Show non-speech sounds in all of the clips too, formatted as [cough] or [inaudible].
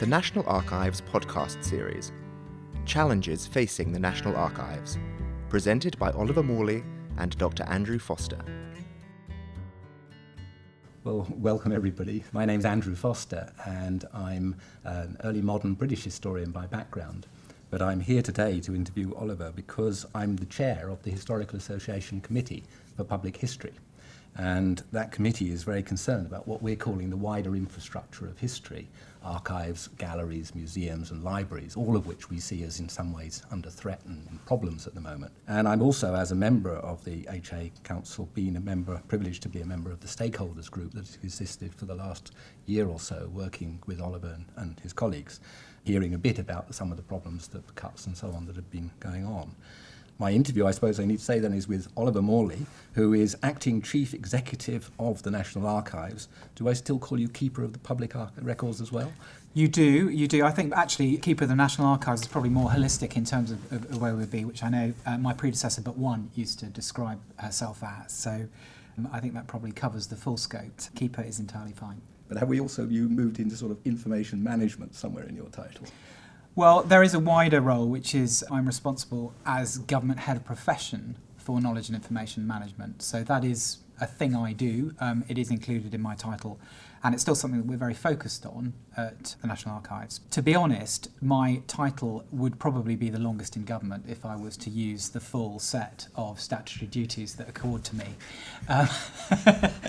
the National Archives podcast series Challenges Facing the National Archives, presented by Oliver Morley and Dr. Andrew Foster. Well, welcome everybody. My name's Andrew Foster, and I'm an early modern British historian by background. But I'm here today to interview Oliver because I'm the chair of the Historical Association Committee for Public History. And that committee is very concerned about what we're calling the wider infrastructure of history archives, galleries, museums, and libraries, all of which we see as in some ways under threat and problems at the moment. And I'm also, as a member of the HA Council, been a member, privileged to be a member of the stakeholders group that has existed for the last year or so, working with Oliver and, and his colleagues, hearing a bit about some of the problems, the cuts and so on that have been going on my interview, I suppose I need to say then, is with Oliver Morley, who is acting chief executive of the National Archives. Do I still call you keeper of the public Ar records as well? You do, you do. I think actually Keeper of the National Archives is probably more holistic in terms of, of, of where we'd be, which I know uh, my predecessor but one used to describe herself as. So um, I think that probably covers the full scope. Keeper is entirely fine. But have we also, you moved into sort of information management somewhere in your title? Well, there is a wider role, which is I'm responsible as government head of profession for knowledge and information management. So that is a thing I do. Um, it is included in my title, and it's still something that we're very focused on at the National Archives. To be honest, my title would probably be the longest in government if I was to use the full set of statutory duties that accord to me. Um, [laughs]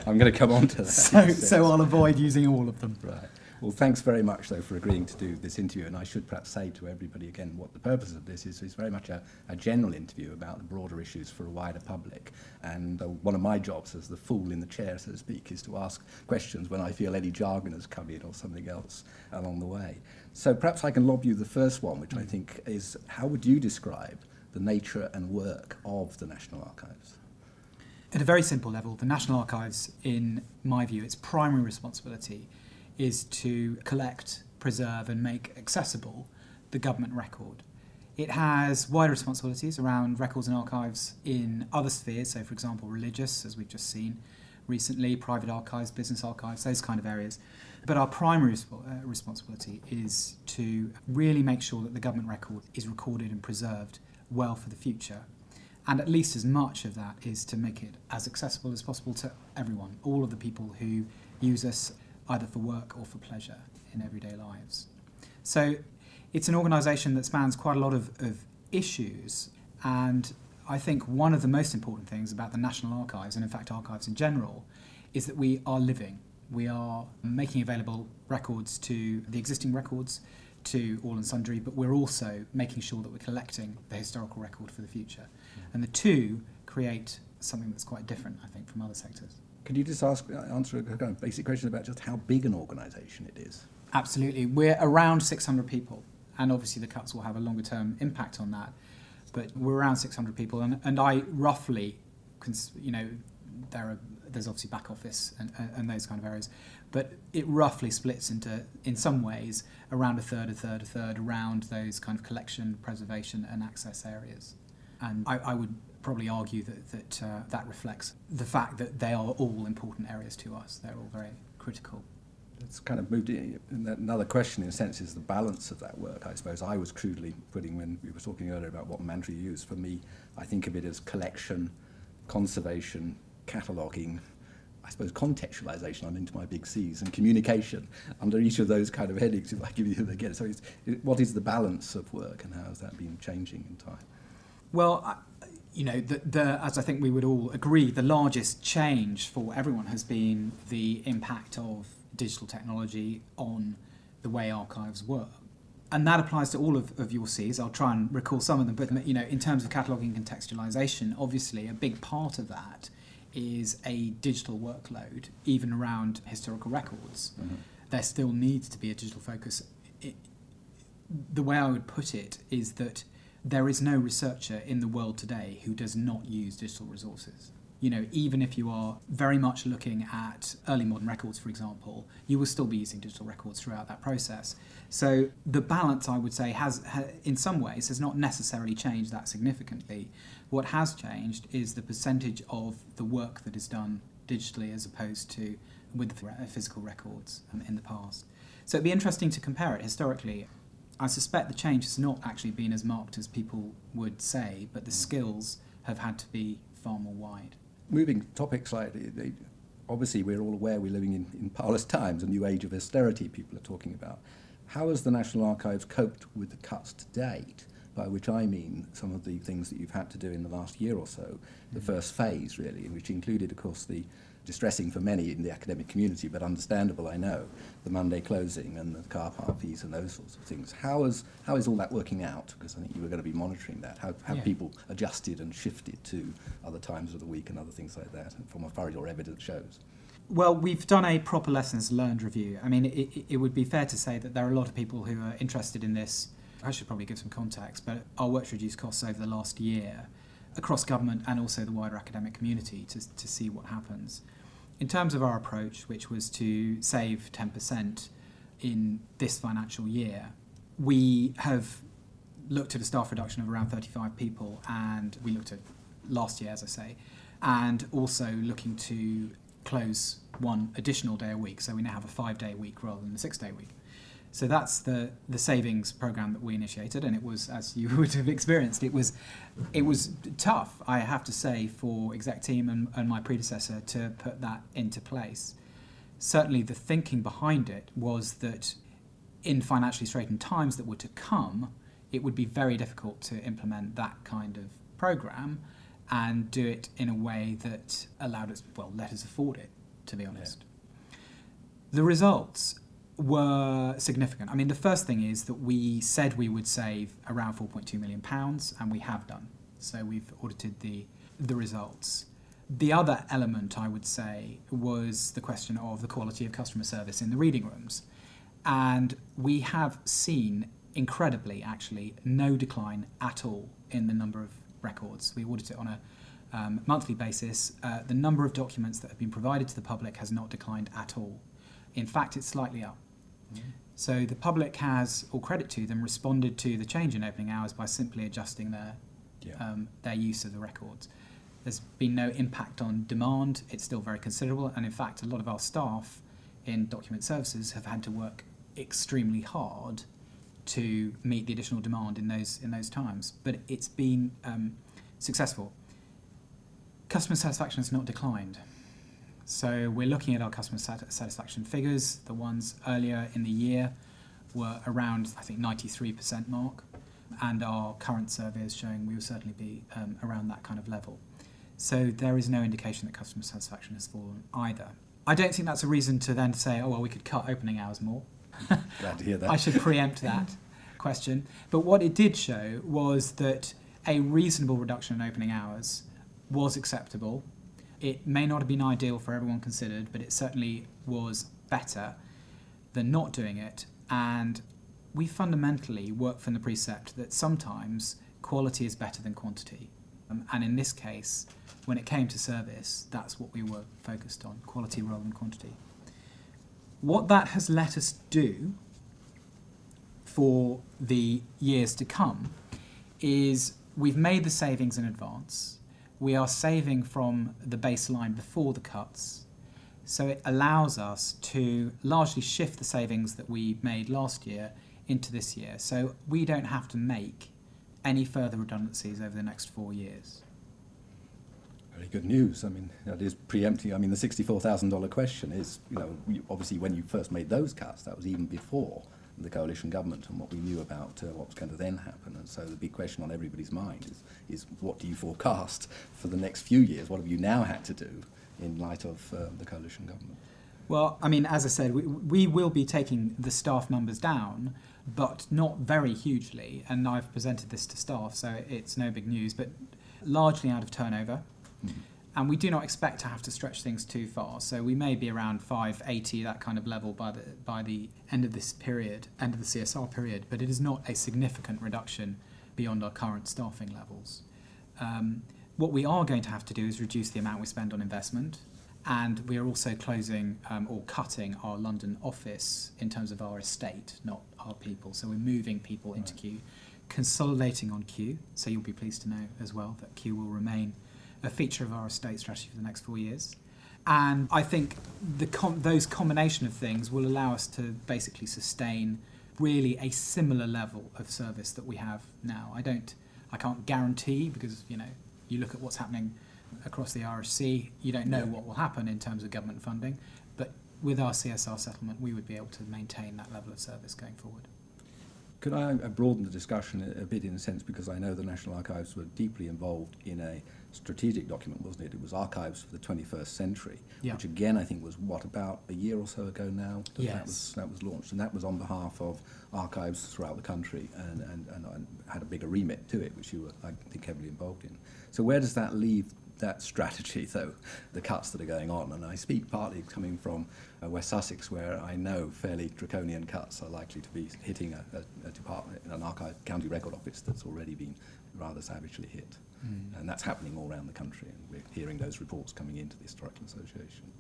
I'm going to come on to that. So, so I'll avoid using all of them. Right. Well, thanks very much, though, for agreeing to do this interview. And I should perhaps say to everybody again what the purpose of this is. It's very much a, a general interview about the broader issues for a wider public. And uh, one of my jobs as the fool in the chair, so to speak, is to ask questions when I feel any jargon has come in or something else along the way. So perhaps I can lob you the first one, which I mm. think is how would you describe the nature and work of the National Archives? At a very simple level, the National Archives, in my view, its primary responsibility is to collect, preserve, and make accessible the government record. It has wider responsibilities around records and archives in other spheres, so, for example, religious, as we've just seen recently, private archives, business archives, those kind of areas. But our primary uh, responsibility is to really make sure that the government record is recorded and preserved well for the future. And at least as much of that is to make it as accessible as possible to everyone, all of the people who use us either for work or for pleasure in everyday lives. So it's an organisation that spans quite a lot of, of issues, and I think one of the most important things about the National Archives, and in fact archives in general, is that we are living. We are making available records to the existing records, to all and sundry, but we're also making sure that we're collecting the historical record for the future. Mm. And the two create something that's quite different, I think, from other sectors. Can you just ask, uh, answer a kind of basic question about just how big an organisation it is? Absolutely. We're around 600 people, and obviously the cuts will have a longer term impact on that. But we're around 600 people, and, and I roughly, you know, there are there's obviously back office and, and those kind of areas, but it roughly splits into, in some ways, around a third, a third, a third around those kind of collection, preservation, and access areas. And I, I would probably argue that that, uh, that reflects the fact that they are all important areas to us. They're all very critical. It's kind of moved in. Another question, in a sense, is the balance of that work. I suppose I was crudely putting when we were talking earlier about what mantra you use. For me, I think of it as collection, conservation, cataloguing, I suppose contextualization, I'm into my big C's, and communication under each of those kind of headings, if I give you again. So, what is the balance of work and how has that been changing in time? Well, you know, the, the, as I think we would all agree, the largest change for everyone has been the impact of digital technology on the way archives work. And that applies to all of, of your C's. I'll try and recall some of them, but you know, in terms of cataloguing and contextualization, obviously a big part of that is a digital workload, even around historical records. Mm-hmm. There still needs to be a digital focus. It, the way I would put it is that there is no researcher in the world today who does not use digital resources. You know, even if you are very much looking at early modern records, for example, you will still be using digital records throughout that process. So the balance, I would say, has, in some ways has not necessarily changed that significantly. What has changed is the percentage of the work that is done digitally as opposed to with physical records um, in the past. So it'd be interesting to compare it historically. I suspect the change has not actually been as marked as people would say, but the mm. skills have had to be far more wide. Moving topic slightly, they, obviously we're all aware we're living in, in powerless times, a new age of austerity people are talking about. How has the National Archives coped with the cuts to date? By which I mean some of the things that you've had to do in the last year or so, the mm. first phase really, which included, of course, the distressing for many in the academic community, but understandable, I know, the Monday closing and the car park fees and those sorts of things. How is, how is all that working out? Because I think you were going to be monitoring that. How have Yeah. people adjusted and shifted to other times of the week and other things like that, and from as far as your evidence shows? Well, we've done a proper lessons learned review. I mean, it, it- would be fair to say that there are a lot of people who are interested in this. I should probably give some context, but our work to reduce costs over the last year across government and also the wider academic community to, to see what happens. In terms of our approach, which was to save 10% in this financial year, we have looked at a staff reduction of around 35 people, and we looked at last year, as I say, and also looking to close one additional day a week. So we now have a five day week rather than a six day week. So that's the, the savings program that we initiated, and it was, as you [laughs] would have experienced, it was, it was tough, I have to say, for exec team and, and my predecessor to put that into place. Certainly, the thinking behind it was that in financially straitened times that were to come, it would be very difficult to implement that kind of program and do it in a way that allowed us, well, let us afford it, to be honest. The results were significant. I mean, the first thing is that we said we would save around 4.2 million pounds, and we have done. So we've audited the the results. The other element, I would say, was the question of the quality of customer service in the reading rooms, and we have seen incredibly, actually, no decline at all in the number of records. We audit it on a um, monthly basis. Uh, the number of documents that have been provided to the public has not declined at all. In fact, it's slightly up. So the public has, all credit to them, responded to the change in opening hours by simply adjusting their Yeah. um, their use of the records. There's been no impact on demand. It's still very considerable, and in fact, a lot of our staff in document services have had to work extremely hard to meet the additional demand in those in those times. But it's been um, successful. Customer satisfaction has not declined. So we're looking at our customer sat- satisfaction figures. The ones earlier in the year were around, I think, 93% mark, and our current survey is showing we will certainly be um, around that kind of level. So there is no indication that customer satisfaction has fallen either. I don't think that's a reason to then say, oh well, we could cut opening hours more. [laughs] Glad to hear that. I should preempt that [laughs] question. But what it did show was that a reasonable reduction in opening hours was acceptable. It may not have been ideal for everyone considered, but it certainly was better than not doing it. And we fundamentally work from the precept that sometimes quality is better than quantity. Um, and in this case, when it came to service, that's what we were focused on quality rather than quantity. What that has let us do for the years to come is we've made the savings in advance. We are saving from the baseline before the cuts. So it allows us to largely shift the savings that we made last year into this year. So we don't have to make any further redundancies over the next four years. Very good news. I mean, that is preempting. I mean, the sixty-four thousand dollar question is, you know, obviously when you first made those cuts, that was even before the coalition government and what we knew about uh, what was going to then happen. And so the big question on everybody's mind is, is what do you forecast for the next few years? What have you now had to do in light of uh, the coalition government? Well, I mean, as I said, we, we will be taking the staff numbers down, but not very hugely. And I've presented this to staff, so it's no big news, but largely out of turnover. And we do not expect to have to stretch things too far. So we may be around 580, that kind of level, by the, by the end of this period, end of the CSR period, but it is not a significant reduction beyond our current staffing levels. Um, what we are going to have to do is reduce the amount we spend on investment, and we are also closing um, or cutting our London office in terms of our estate, not our people. So we're moving people into Kew, consolidating on Kew. So you'll be pleased to know as well that Kew will remain a feature of our estate strategy for the next four years. And I think the com- those combination of things will allow us to basically sustain really a similar level of service that we have now. I don't, I can't guarantee because you know you look at what's happening across the RSC, you don't know what will happen in terms of government funding, but with our CSR settlement, we would be able to maintain that level of service going forward. Could I uh, broaden the discussion a bit in a sense because I know the National Archives were deeply involved in a strategic document, wasn't it? It was Archives for the 21st Century, Yeah. which again I think was what about a year or so ago now that that was that was launched, and that was on behalf of archives throughout the country and, and, and, and had a bigger remit to it, which you were I think heavily involved in. So where does that leave that strategy, [laughs] though, the cuts that are going on? And I speak partly coming from uh, West Sussex, where I know fairly draconian cuts are likely to be hitting a, a, a department, an archive county record office that's already been rather savagely hit. And that's happening all around the country, and we're hearing those reports coming into the Historical Association.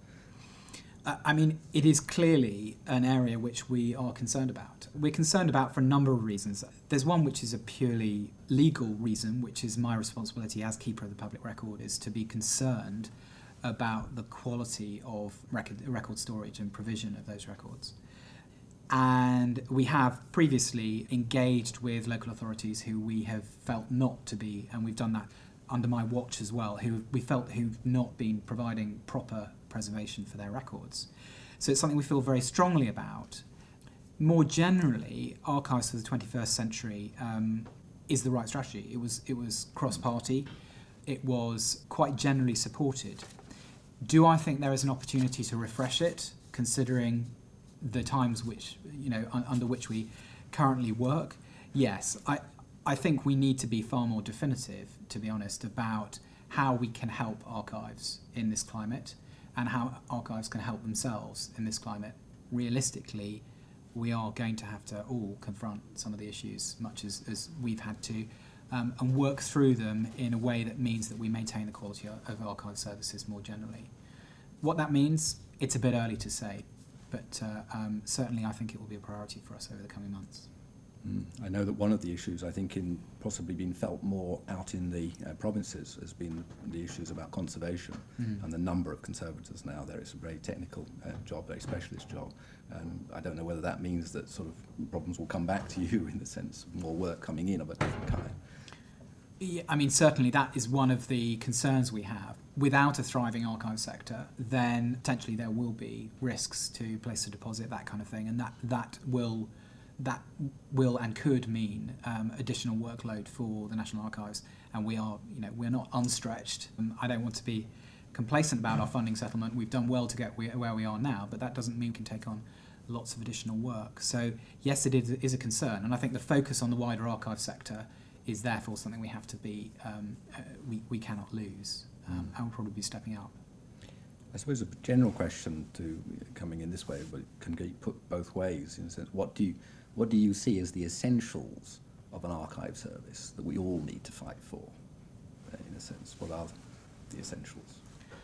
Uh, I mean, it is clearly an area which we are concerned about. We're concerned about for a number of reasons. There's one which is a purely legal reason, which is my responsibility as keeper of the public record, is to be concerned about the quality of record, record storage and provision of those records. And we have previously engaged with local authorities who we have felt not to be, and we've done that under my watch as well, who we felt who've not been providing proper preservation for their records. So it's something we feel very strongly about. More generally, archives for the 21st century um, is the right strategy. It was it was cross-party. It was quite generally supported. Do I think there is an opportunity to refresh it, considering the times which you know un- under which we currently work? Yes, I I think we need to be far more definitive, to be honest, about how we can help archives in this climate and how archives can help themselves in this climate. Realistically, we are going to have to all confront some of the issues, much as, as we've had to, um, and work through them in a way that means that we maintain the quality of, of archive services more generally. What that means, it's a bit early to say, but uh, um, certainly I think it will be a priority for us over the coming months. Mm. I know that one of the issues, I think, in possibly been felt more out in the uh, provinces has been the issues about conservation Mm. and the number of conservators now. there. It's a very technical uh, job, very specialist job. And I don't know whether that means that sort of problems will come back to you in the sense of more work coming in of a different kind. Yeah, I mean, certainly that is one of the concerns we have. Without a thriving archive sector, then potentially there will be risks to place a deposit, that kind of thing, and that, that will that will and could mean um, additional workload for the National Archives. And we are, you know, we're not unstretched. Um, I don't want to be complacent about our funding settlement. We've done well to get where we are now, but that doesn't mean we can take on lots of additional work. So yes, it is, a concern, and I think the focus on the wider archive sector is therefore something we have to be um, uh, we, we cannot lose, um, and we'll probably be stepping out. I suppose a general question to coming in this way, but it can be put both ways. In a sense, what do you what do you see as the essentials of an archive service that we all need to fight for? uh, In a sense, what are the essentials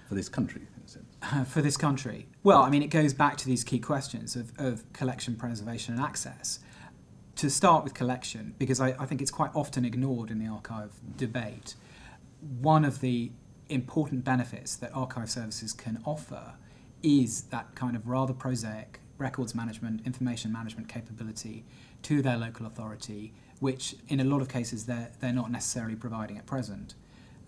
for this country? In a sense, Uh, for this country? Well, I mean, it goes back to these key questions of, of collection, preservation, and access. To start with collection, because I, I think it's quite often ignored in the archive debate, one of the important benefits that archive services can offer is that kind of rather prosaic records management, information management capability to their local authority, which in a lot of cases they're, they're not necessarily providing at present.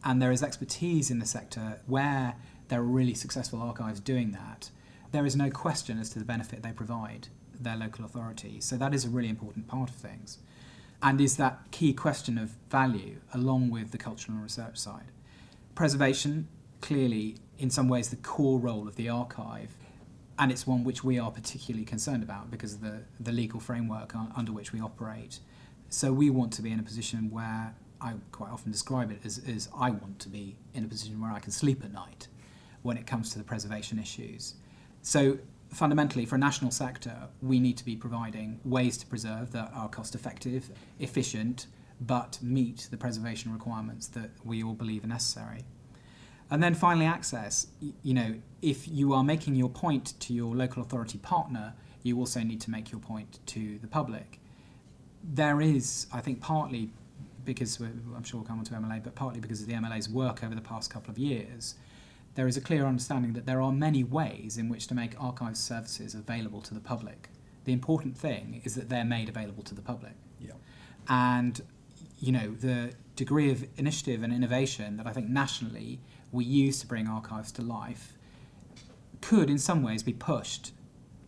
And there is expertise in the sector where there are really successful archives doing that. There is no question as to the benefit they provide their local authority. So that is a really important part of things. And is that key question of value along with the cultural and research side. Preservation, clearly, in some ways, the core role of the archive and it's one which we are particularly concerned about because of the, the legal framework under which we operate. So we want to be in a position where I quite often describe it as, as I want to be in a position where I can sleep at night when it comes to the preservation issues. So fundamentally, for a national sector, we need to be providing ways to preserve that are cost effective, efficient, but meet the preservation requirements that we all believe are necessary. And then finally, access. You know, if you are making your point to your local authority partner, you also need to make your point to the public. There is, I think, partly because we're, I'm sure we'll come on to MLA, but partly because of the MLA's work over the past couple of years, there is a clear understanding that there are many ways in which to make archive services available to the public. The important thing is that they're made available to the public. Yeah. And you know the degree of initiative and innovation that I think nationally we use to bring archives to life could, in some ways, be pushed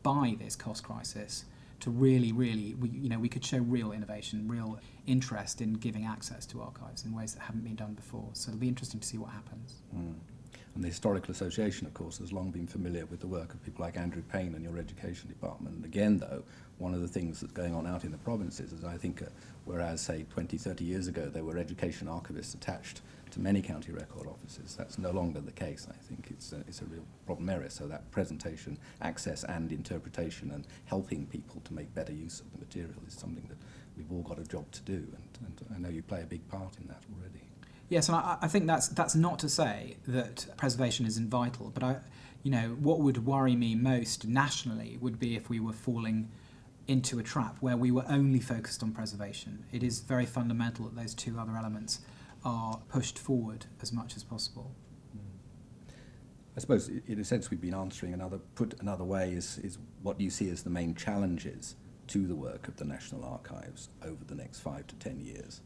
by this cost crisis to really, really, we, you know, we could show real innovation, real interest in giving access to archives in ways that haven't been done before. So it'll be interesting to see what happens. Mm. And the Historical Association, of course, has long been familiar with the work of people like Andrew Payne and your education department. And again, though, one of the things that's going on out in the provinces is I think, uh, whereas, say, 20, 30 years ago, there were education archivists attached to many county record offices, that's no longer the case. I think it's a, it's a real problem area. So that presentation, access and interpretation and helping people to make better use of the material is something that we've all got a job to do. And, and I know you play a big part in that already. Yes, and I, I think that's that's not to say that preservation isn't vital, but I, you know, what would worry me most nationally would be if we were falling into a trap where we were only focused on preservation. It is very fundamental that those two other elements are pushed forward as much as possible. I suppose, in a sense, we've been answering another put another way is is what you see as the main challenges to the work of the National Archives over the next five to ten years?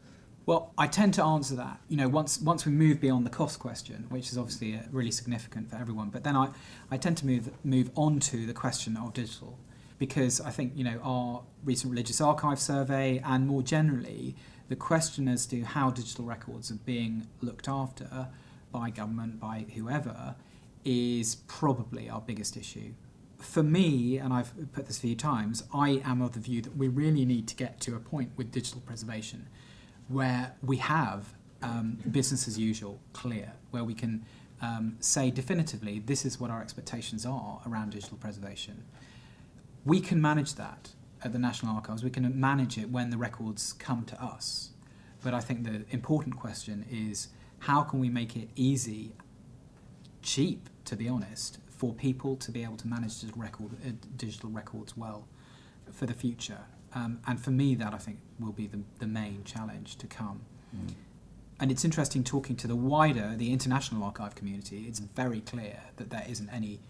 Well, I tend to answer that. You know, once once we move beyond the cost question, which is obviously uh, really significant for everyone, but then I, I tend to move move on to the question of digital, because I think you know our recent religious archive survey and more generally the question as to how digital records are being looked after by government by whoever is probably our biggest issue. For me, and I've put this a few times, I am of the view that we really need to get to a point with digital preservation where we have um, business as usual clear, where we can um, say definitively this is what our expectations are around digital preservation. We can manage that at the National Archives, we can manage it when the records come to us. But I think the important question is how can we make it easy, cheap, to be honest, for people to be able to manage digital, record, uh, digital records well for the future? Um, and for me, that I think will be the, the main challenge to come. Mm. And it's interesting talking to the wider, the international archive community, it's very clear that there isn't any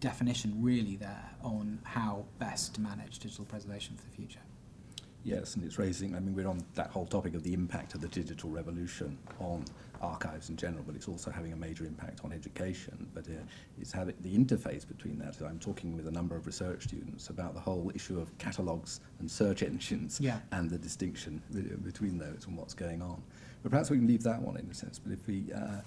definition really there on how best to manage digital preservation for the future. Yes, and it's raising, I mean, we're on that whole topic of the impact of the digital revolution on archives in general, but it's also having a major impact on education. But uh, it's having the interface between that. I'm talking with a number of research students about the whole issue of catalogues and search [laughs] engines yeah. and the distinction between those and what's going on. But perhaps we can leave that one in a sense. But if we uh,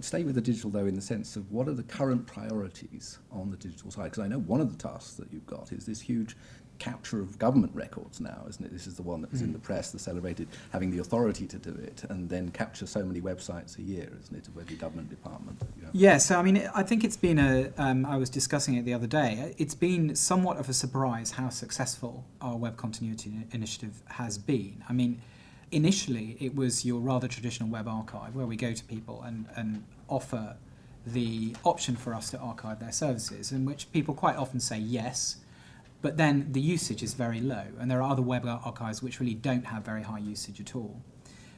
stay with the digital, though, in the sense of what are the current priorities on the digital side? Because I know one of the tasks that you've got is this huge capture of government records now, isn't it? This is the one that was mm. in the press, the celebrated, having the authority to do it, and then capture so many websites a year, isn't it, of every government department? Yeah, yeah so I mean, I think it's been a, um, I was discussing it the other day, it's been somewhat of a surprise how successful our web continuity initiative has been. I mean, initially it was your rather traditional web archive where we go to people and, and offer the option for us to archive their services, in which people quite often say yes but then the usage is very low, and there are other web archives which really don't have very high usage at all.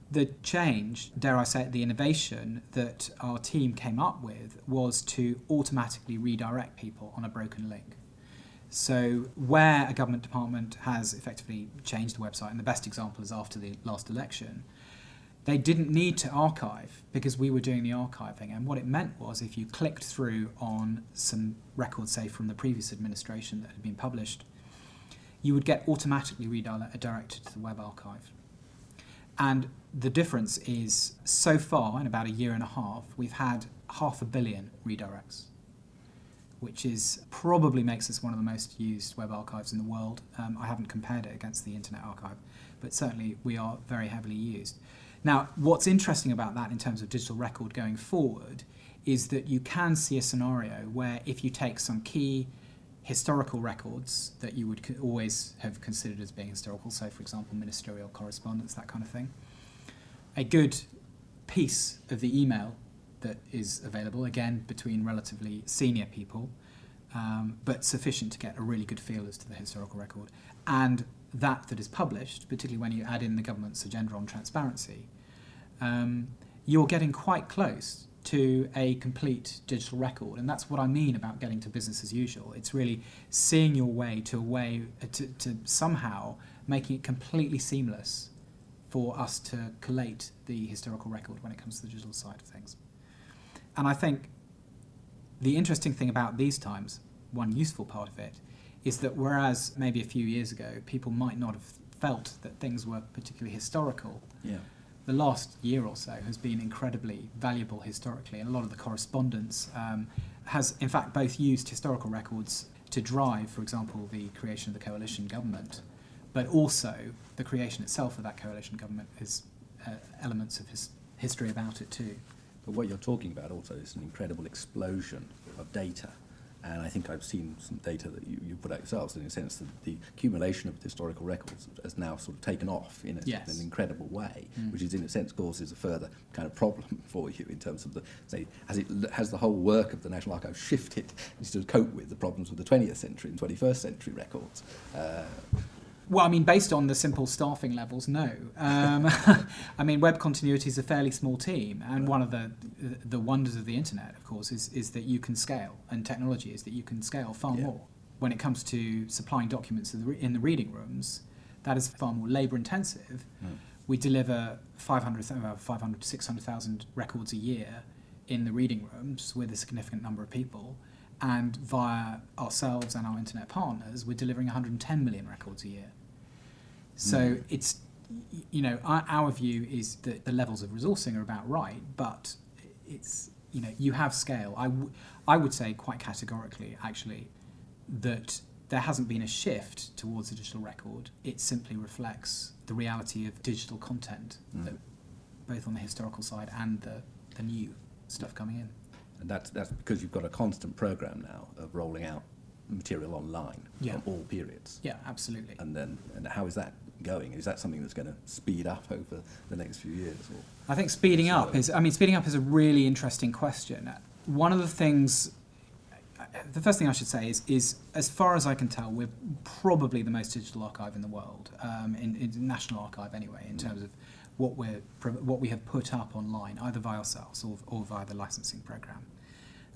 The change, dare I say it, the innovation that our team came up with was to automatically redirect people on a broken link. So, where a government department has effectively changed the website, and the best example is after the last election, they didn't need to archive because we were doing the archiving. And what it meant was if you clicked through on some records, say from the previous administration that had been published, you would get automatically redirected to the web archive. And the difference is so far, in about a year and a half, we've had half a billion redirects, which is probably makes us one of the most used web archives in the world. Um, I haven't compared it against the Internet Archive, but certainly we are very heavily used. Now, what's interesting about that in terms of digital record going forward is that you can see a scenario where if you take some key historical records that you would always have considered as being historical, so for example, ministerial correspondence, that kind of thing, a good piece of the email that is available, again, between relatively senior people, um, but sufficient to get a really good feel as to the historical record, and that that is published, particularly when you add in the government's agenda on transparency, um, you're getting quite close to a complete digital record. And that's what I mean about getting to business as usual. It's really seeing your way to a way uh, to, to somehow making it completely seamless for us to collate the historical record when it comes to the digital side of things. And I think the interesting thing about these times, one useful part of it, is that whereas maybe a few years ago people might not have felt that things were particularly historical, Yeah. The last year or so has been incredibly valuable historically, and a lot of the correspondence um, has, in fact, both used historical records to drive, for example, the creation of the coalition government, but also the creation itself of that coalition government has uh, elements of his history about it too. But what you're talking about also is an incredible explosion of data. And I think I've seen some data that you, you put out yourselves in a sense that the accumulation of historical records has now sort of taken off in, a, Yes. an incredible way, Mm. which is in a sense causes a further kind of problem [laughs] for you in terms of the, say, has, it, has the whole work of the National Archives shifted [laughs] to cope with the problems of the 20th century and 21st century records? Uh, Well, I mean, based on the simple staffing levels, no. Um, [laughs] I mean, web continuity is a fairly small team, and one of the the wonders of the internet, of course, is is that you can scale, and technology is that you can scale far Yeah. more. When it comes to supplying documents in the, re- in the reading rooms, that is far more labour intensive. Mm. We deliver 500, uh, 500 to 600,000 records a year in the reading rooms with a significant number of people. And via ourselves and our internet partners, we're delivering 110 million records a year. So Mm. it's, you know, our, our view is that the levels of resourcing are about right, but it's, you know, you have scale. I, w- I would say quite categorically, actually, that there hasn't been a shift towards a digital record. It simply reflects the reality of digital content, Mm. that, both on the historical side and the, the new stuff coming in. And that's, that's because you've got a constant program now of rolling out material online Yeah. from all periods. Yeah, absolutely. And then, and how is that going? Is that something that's going to speed up over the next few years? Or? I think speeding up is, I mean, speeding up is a really interesting question. One of the things, the first thing I should say is, is as far as I can tell, we're probably the most digital archive in the world, um, in, in National Archive anyway, in terms of what, we're, what we have put up online, either via ourselves or, or via the licensing program,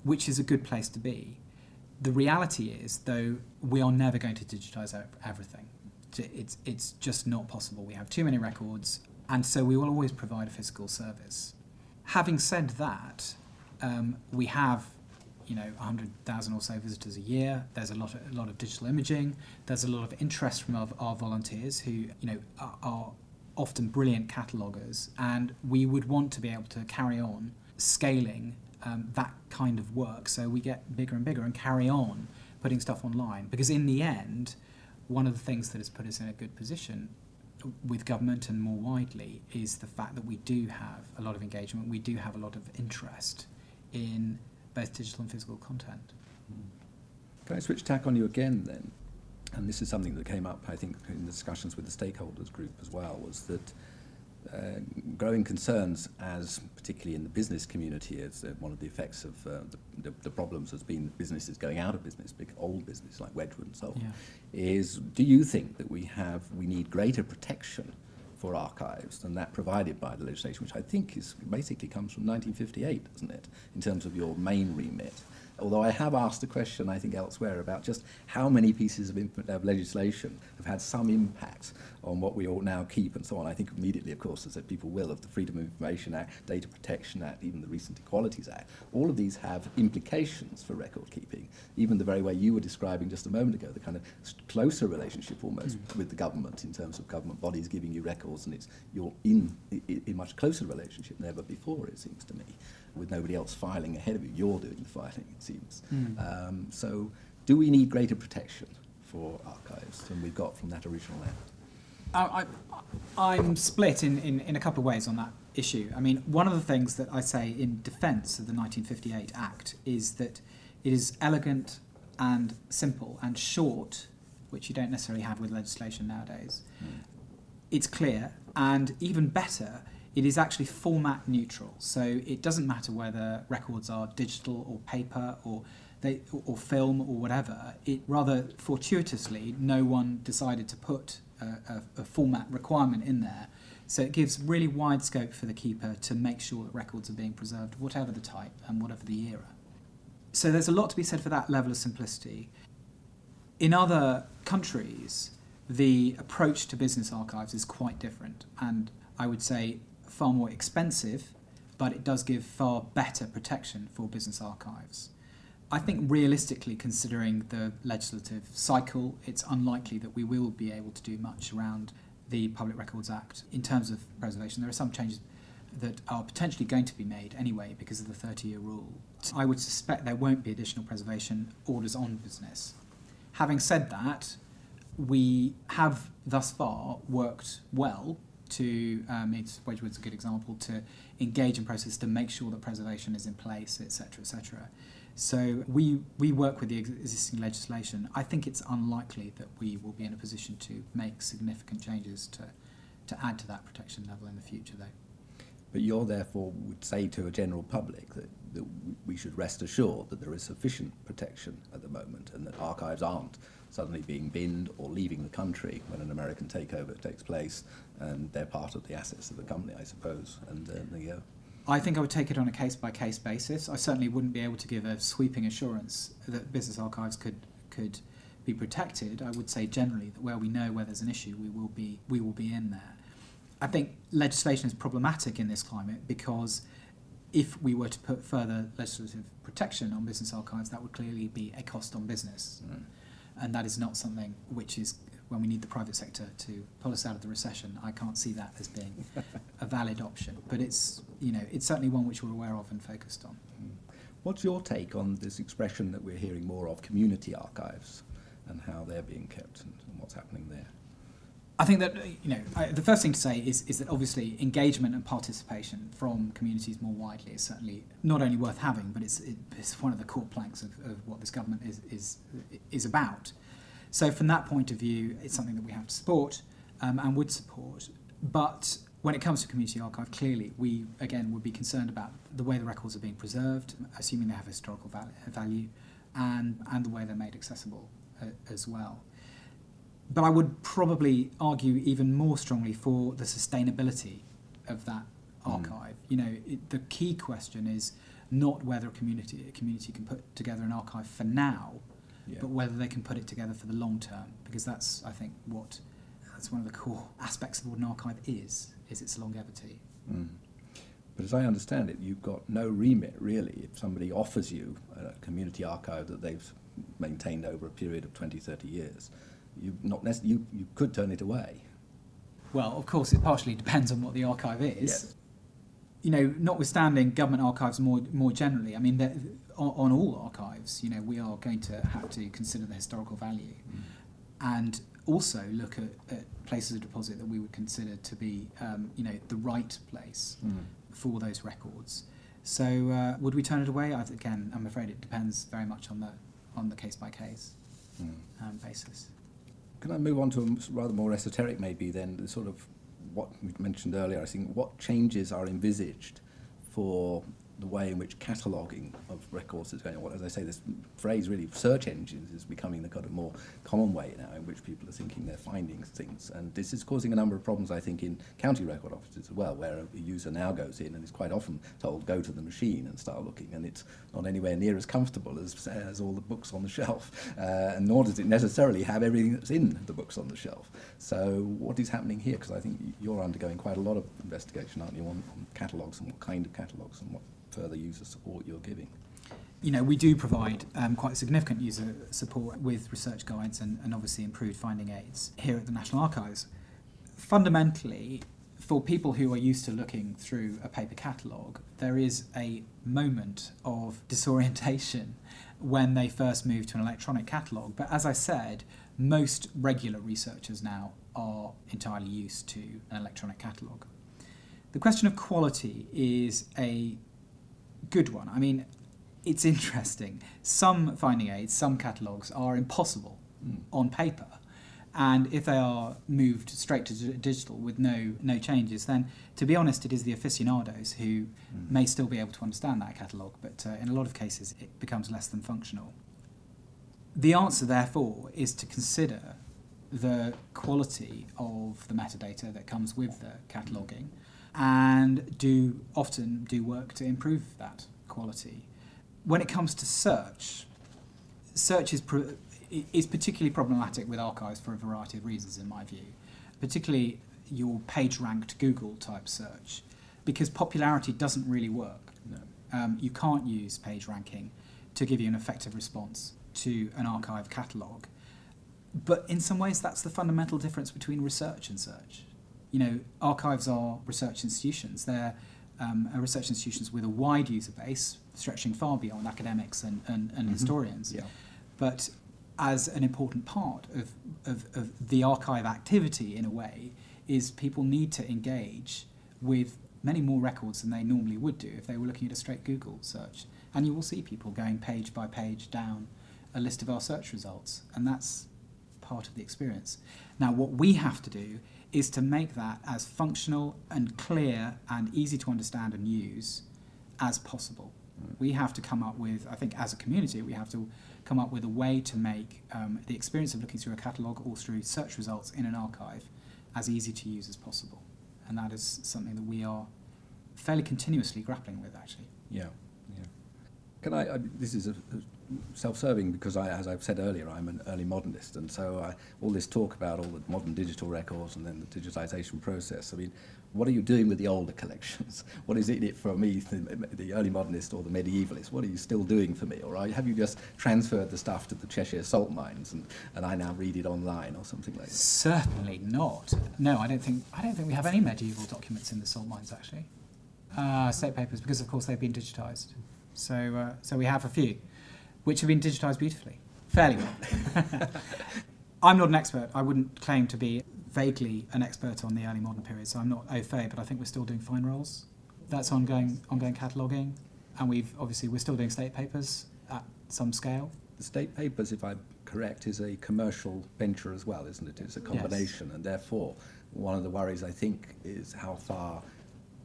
which is a good place to be. The reality is, though, we are never going to digitize everything. It's, it's just not possible. We have too many records, and so we will always provide a physical service. Having said that, um, we have, you know, 100,000 or so visitors a year. There's a lot, of, a lot of digital imaging. There's a lot of interest from our, our volunteers who, you know, are often brilliant catalogers, and we would want to be able to carry on scaling um, that kind of work so we get bigger and bigger and carry on putting stuff online. Because in the end, one of the things that has put us in a good position with government and more widely is the fact that we do have a lot of engagement, we do have a lot of interest in both digital and physical content. Can I switch tack on you again then? And this is something that came up, I think, in the discussions with the stakeholders group as well, was that uh, growing concerns, as particularly in the business community, as uh, one of the effects of uh, the, the, the problems has been businesses going out of business, big old business like Wedgwood and so on, Yeah. is do you think that we have we need greater protection for archives than that provided by the legislation, which I think is basically comes from 1958, doesn't it, in terms of your main remit? Although I have asked a question, I think elsewhere, about just how many pieces of, of legislation have had some impact on what we ought now keep and so on. I think immediately, of course, as people will, of the Freedom of Information Act, Data Protection Act, even the recent Equalities Act. All of these have implications for record keeping, even the very way you were describing just a moment ago, the kind of closer relationship almost mm. with the government in terms of government bodies giving you records, and it's you're in a, a much closer relationship than ever before, it seems to me, with nobody else filing ahead of you. You're doing the filing, it seems. Mm. Um, so, do we need greater protection for archives than we've got from that original act? I, I, I'm split in, in, in a couple of ways on that issue. I mean, one of the things that I say in defence of the 1958 Act is that it is elegant and simple and short, which you don't necessarily have with legislation nowadays. It's clear, and even better, it is actually format neutral. So it doesn't matter whether records are digital or paper or they, or film or whatever. It rather fortuitously, no one decided to put a, a, a format requirement in there. So it gives really wide scope for the keeper to make sure that records are being preserved, whatever the type and whatever the era. So there's a lot to be said for that level of simplicity. In other countries, the approach to business archives is quite different, and I would say far more expensive, but it does give far better protection for business archives. I think realistically, considering the legislative cycle, it's unlikely that we will be able to do much around the Public Records Act in terms of preservation. There are some changes that are potentially going to be made anyway because of the 30 year rule. I would suspect there won't be additional preservation orders on business. Having said that, we have thus far worked well to, um, it's, Wedgwood's a good example, to engage in process to make sure that preservation is in place, etc., etc. So we, we work with the existing legislation. I think it's unlikely that we will be in a position to make significant changes to, to add to that protection level in the future, though. But you're therefore would say to a general public that, that we should rest assured that there is sufficient protection at the moment and that archives aren't suddenly being binned or leaving the country when an American takeover takes place and they're part of the assets of the company, I suppose. And uh, there you go. I think I would take it on a case by case basis. I certainly wouldn't be able to give a sweeping assurance that business archives could could be protected. I would say generally that where we know where there's an issue, we will be we will be in there. I think legislation is problematic in this climate because if we were to put further legislative protection on business archives, that would clearly be a cost on business. Mm. And that is not something which is, when we need the private sector to pull us out of the recession, I can't see that as being a valid option. But it's, you know, it's certainly one which we're aware of and focused on. Mm. What's your take on this expression that we're hearing more of, community archives, and how they're being kept and, and what's happening there? I think that you know I, the first thing to say is, is that obviously engagement and participation from communities more widely is certainly not only worth having, but it's, it, it's one of the core planks of, of what this government is, is is about. So from that point of view, it's something that we have to support um, and would support. But when it comes to community archive, clearly we again would be concerned about the way the records are being preserved, assuming they have historical value, and and the way they're made accessible uh, as well. But I would probably argue even more strongly for the sustainability of that hmm. archive. Mm. You know, it, the key question is not whether a community a community can put together an archive for now, yeah. but whether they can put it together for the long term, because that's, I think, what that's one of the core aspects of what an archive is, is its longevity. Mm. But as I understand it, you've got no remit really. If somebody offers you a community archive that they've maintained over a period of 20, 30 years, you, not you, you could turn it away. Well, of course, it partially depends on what the archive is. Yes. You know, notwithstanding government archives more more generally, I mean, on, on, all archives, you know, we are going to have to consider the historical value, mm. and also look at, at, places of deposit that we would consider to be, um, you know, the right place mm. for those records. So, uh, would we turn it away? I, again, I'm afraid it depends very much on the on the case by case mm. um, basis. Can I move on to a rather more esoteric, maybe, then, the sort of what we mentioned earlier? I think what changes are envisaged for the way in which cataloguing of records is going on. As I say, this phrase really, search engines, is becoming the kind of more common way now in which people are thinking they're finding things. And this is causing a number of problems, I think, in county record offices as well, where a user now goes in and is quite often told, go to the machine and start looking. And it's not anywhere near as comfortable as, as all the books on the shelf. [laughs] Uh, and nor does it necessarily have everything that's in the books on the shelf. So what is happening here? Because I think you're undergoing quite a lot of investigation, aren't you, on, on catalogues and what kind of catalogues and what further user support you're giving? You know, we do provide um, quite significant user support with research guides and, and obviously improved finding aids here at the National Archives. Fundamentally, for people who are used to looking through a paper catalogue, there is a moment of [laughs] disorientation when they first move to an electronic catalogue. But as I said, most regular researchers now are entirely used to an electronic catalogue. The question of quality is a good one. I mean, it's interesting. Some finding aids, some catalogues are impossible mm. on paper. And if they are moved straight to digital with no no changes, then to be honest, it is the aficionados who mm. may still be able to understand that catalogue, but uh, in a lot of cases, it becomes less than functional. The answer, therefore, is to consider the quality of the metadata that comes with the cataloguing and do often do work to improve that quality. When it comes to search, search is, pro- is particularly problematic with archives for a variety of reasons, in my view, particularly your page ranked Google type search, because popularity doesn't really work. No. Um, you can't use page ranking to give you an effective response to an archive catalogue. But in some ways, that's the fundamental difference between research and search. You know, archives are research institutions. They're um, research institutions with a wide user base, stretching far beyond academics and, and, and Mhm. historians. Yeah. But as an important part of, of, of the archive activity, in a way, is people need to engage with many more records than they normally would do if they were looking at a straight Google search. And you will see people going page by page down a list of our search results, and that's part of the experience. Now, what we have to do is to make that as functional and clear and easy to understand and use as possible. We have to come up with, I think, as a community, we have to come up with a way to make um, the experience of looking through a catalogue or through search results in an archive as easy to use as possible. And that is something that we are fairly continuously grappling with, actually. Yeah, yeah. Can I? I this is a, a self-serving because I, as I've said earlier, I'm an early modernist, and so I, all this talk about all the modern digital records and then the digitization process. I mean, what are you doing with the older collections? [laughs] What is in it for me, the, the early modernist or the medievalist? What are you still doing for me, or are, have you just transferred the stuff to the Cheshire salt mines and, and I now read it online or something like that? Certainly not. No, I don't think I don't think we have any medieval documents in the salt mines actually. Uh, state papers, because of course they've been digitised. So uh, so we have a few, which have been digitised beautifully, fairly well. [laughs] I'm not an expert. I wouldn't claim to be vaguely an expert on the early modern period, so I'm not au fait. But I think we're still doing fine rolls. That's ongoing ongoing cataloguing, and we've obviously we're still doing state papers at some scale. The state papers, if I'm correct, is a commercial venture as well, isn't it? It's a combination, and therefore, one of the worries I think is how far,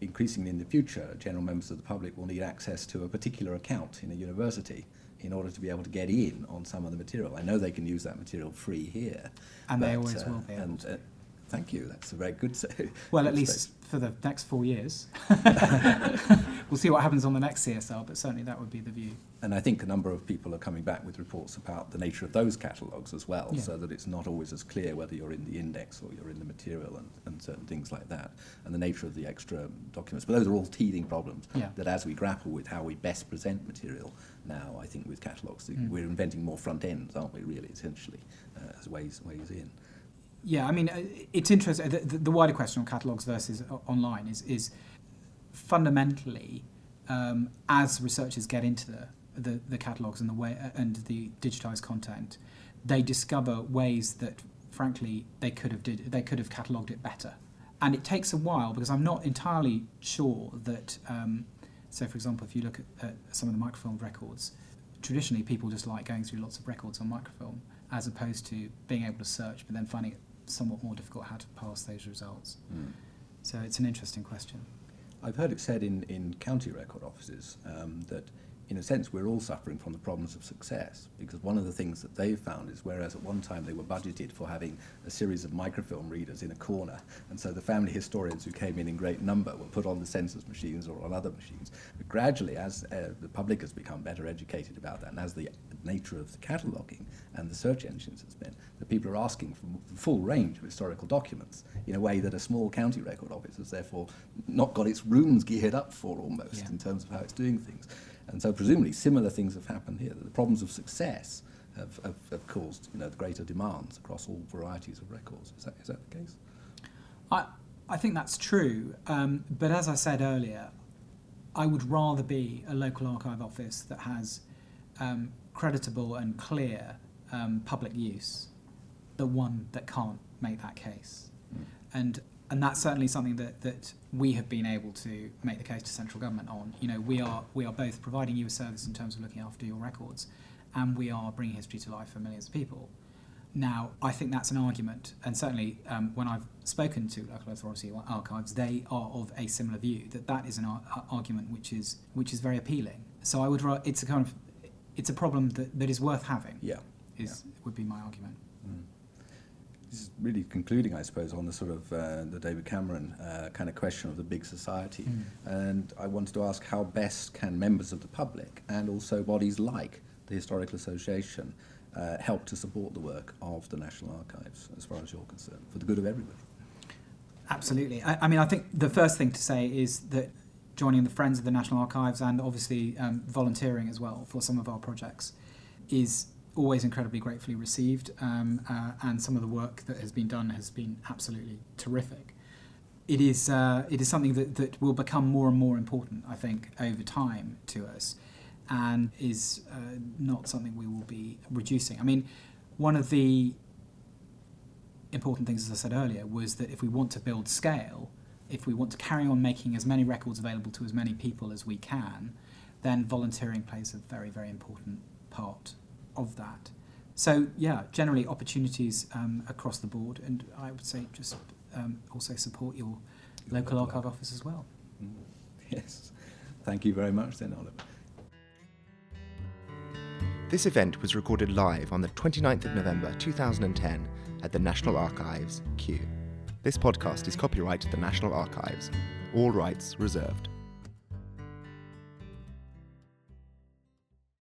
increasingly in the future, general members of the public will need access to a particular account in a university in order to be able to get in on some of the material. I know they can use that material free here, And they but, always uh, will be able and, to. Uh, thank you. That's a very good. [laughs] say. Well, at least for the next four years. [laughs] we'll see what happens on the next CSR, but certainly that would be the view. And I think a number of people are coming back with reports about the nature of those catalogues as well, Yeah. so that it's not always as clear whether you're in the index or you're in the material and, and certain things like that, and the nature of the extra documents. But those are all teething problems Yeah. that as we grapple with how we best present material now, I think with catalogues, Mm. we're inventing more front ends, aren't we, really, essentially, uh, as ways, ways in. Yeah, I mean, uh, it's interesting. The, the, the wider question on catalogues versus online is, is fundamentally, um, as researchers get into the, the, the catalogues and the way uh, and the digitized content, they discover ways that, frankly, they could have did they could have catalogued it better. And it takes a while because I'm not entirely sure that. Um, so, for example, if you look at, at some of the microfilm records, traditionally people just like going through lots of records on microfilm as opposed to being able to search but then finding it somewhat more difficult how to pass those results. So it's an interesting question. I've heard it said in, in county record offices um, that, in a sense, we're all suffering from the problems of success because one of the things that they've found is whereas at one time they were budgeted for having a series of microfilm readers in a corner, and so the family historians who came in in great number were put on the census machines or on other machines. But gradually, as uh, the public has become better educated about that, and as the nature of the cataloguing and the search engines has been, that people are asking for the full range of historical documents in a way that a small county record office has therefore not got its rooms geared up for almost Yeah. in terms of how it's doing things. And so presumably similar things have happened here. The problems of success have, have, have caused you know, the greater demands across all varieties of records. Is that, is that the case? I, I think that's true, um, but as I said earlier, I would rather be a local archive office that has um, creditable and clear um, public use, the one that can't make that case. And and that's certainly something that, that we have been able to make the case to central government on. You know, we are we are both providing you a service in terms of looking after your records, and we are bringing history to life for millions of people. Now, I think that's an argument, and certainly um, when I've spoken to local authority archives, they are of a similar view that that is an ar- ar- argument which is which is very appealing. So I would, it's a kind of, it's a problem that, that is worth having. Yeah. Is would be my argument. Mm. this is really concluding, I suppose, on the sort of uh, the David Cameron uh, kind of question of the big society. Mm. And I wanted to ask how best can members of the public and also bodies like the Historical Association uh, help to support the work of the National Archives, as far as you're concerned, for the good of everybody? Absolutely. I, I mean, I think the first thing to say is that joining the Friends of the National Archives and obviously um, volunteering as well for some of our projects is always incredibly gratefully received, um, uh, and some of the work that has been done has been absolutely terrific. It is, uh, it is something that, that will become more and more important, I think, over time to us, and is uh, not something we will be reducing. I mean, one of the important things, as I said earlier, was that if we want to build scale, if we want to carry on making as many records available to as many people as we can, then volunteering plays a very, very important part of that. So yeah, generally opportunities um, across the board, and I would say just um, also support your local archive office as well. Mm. [laughs] Yes, thank you very much, then, Oliver. This event was recorded live on the 29th of November 2010 at the National Archives, Kew. This podcast is copyright to the National Archives, all rights reserved.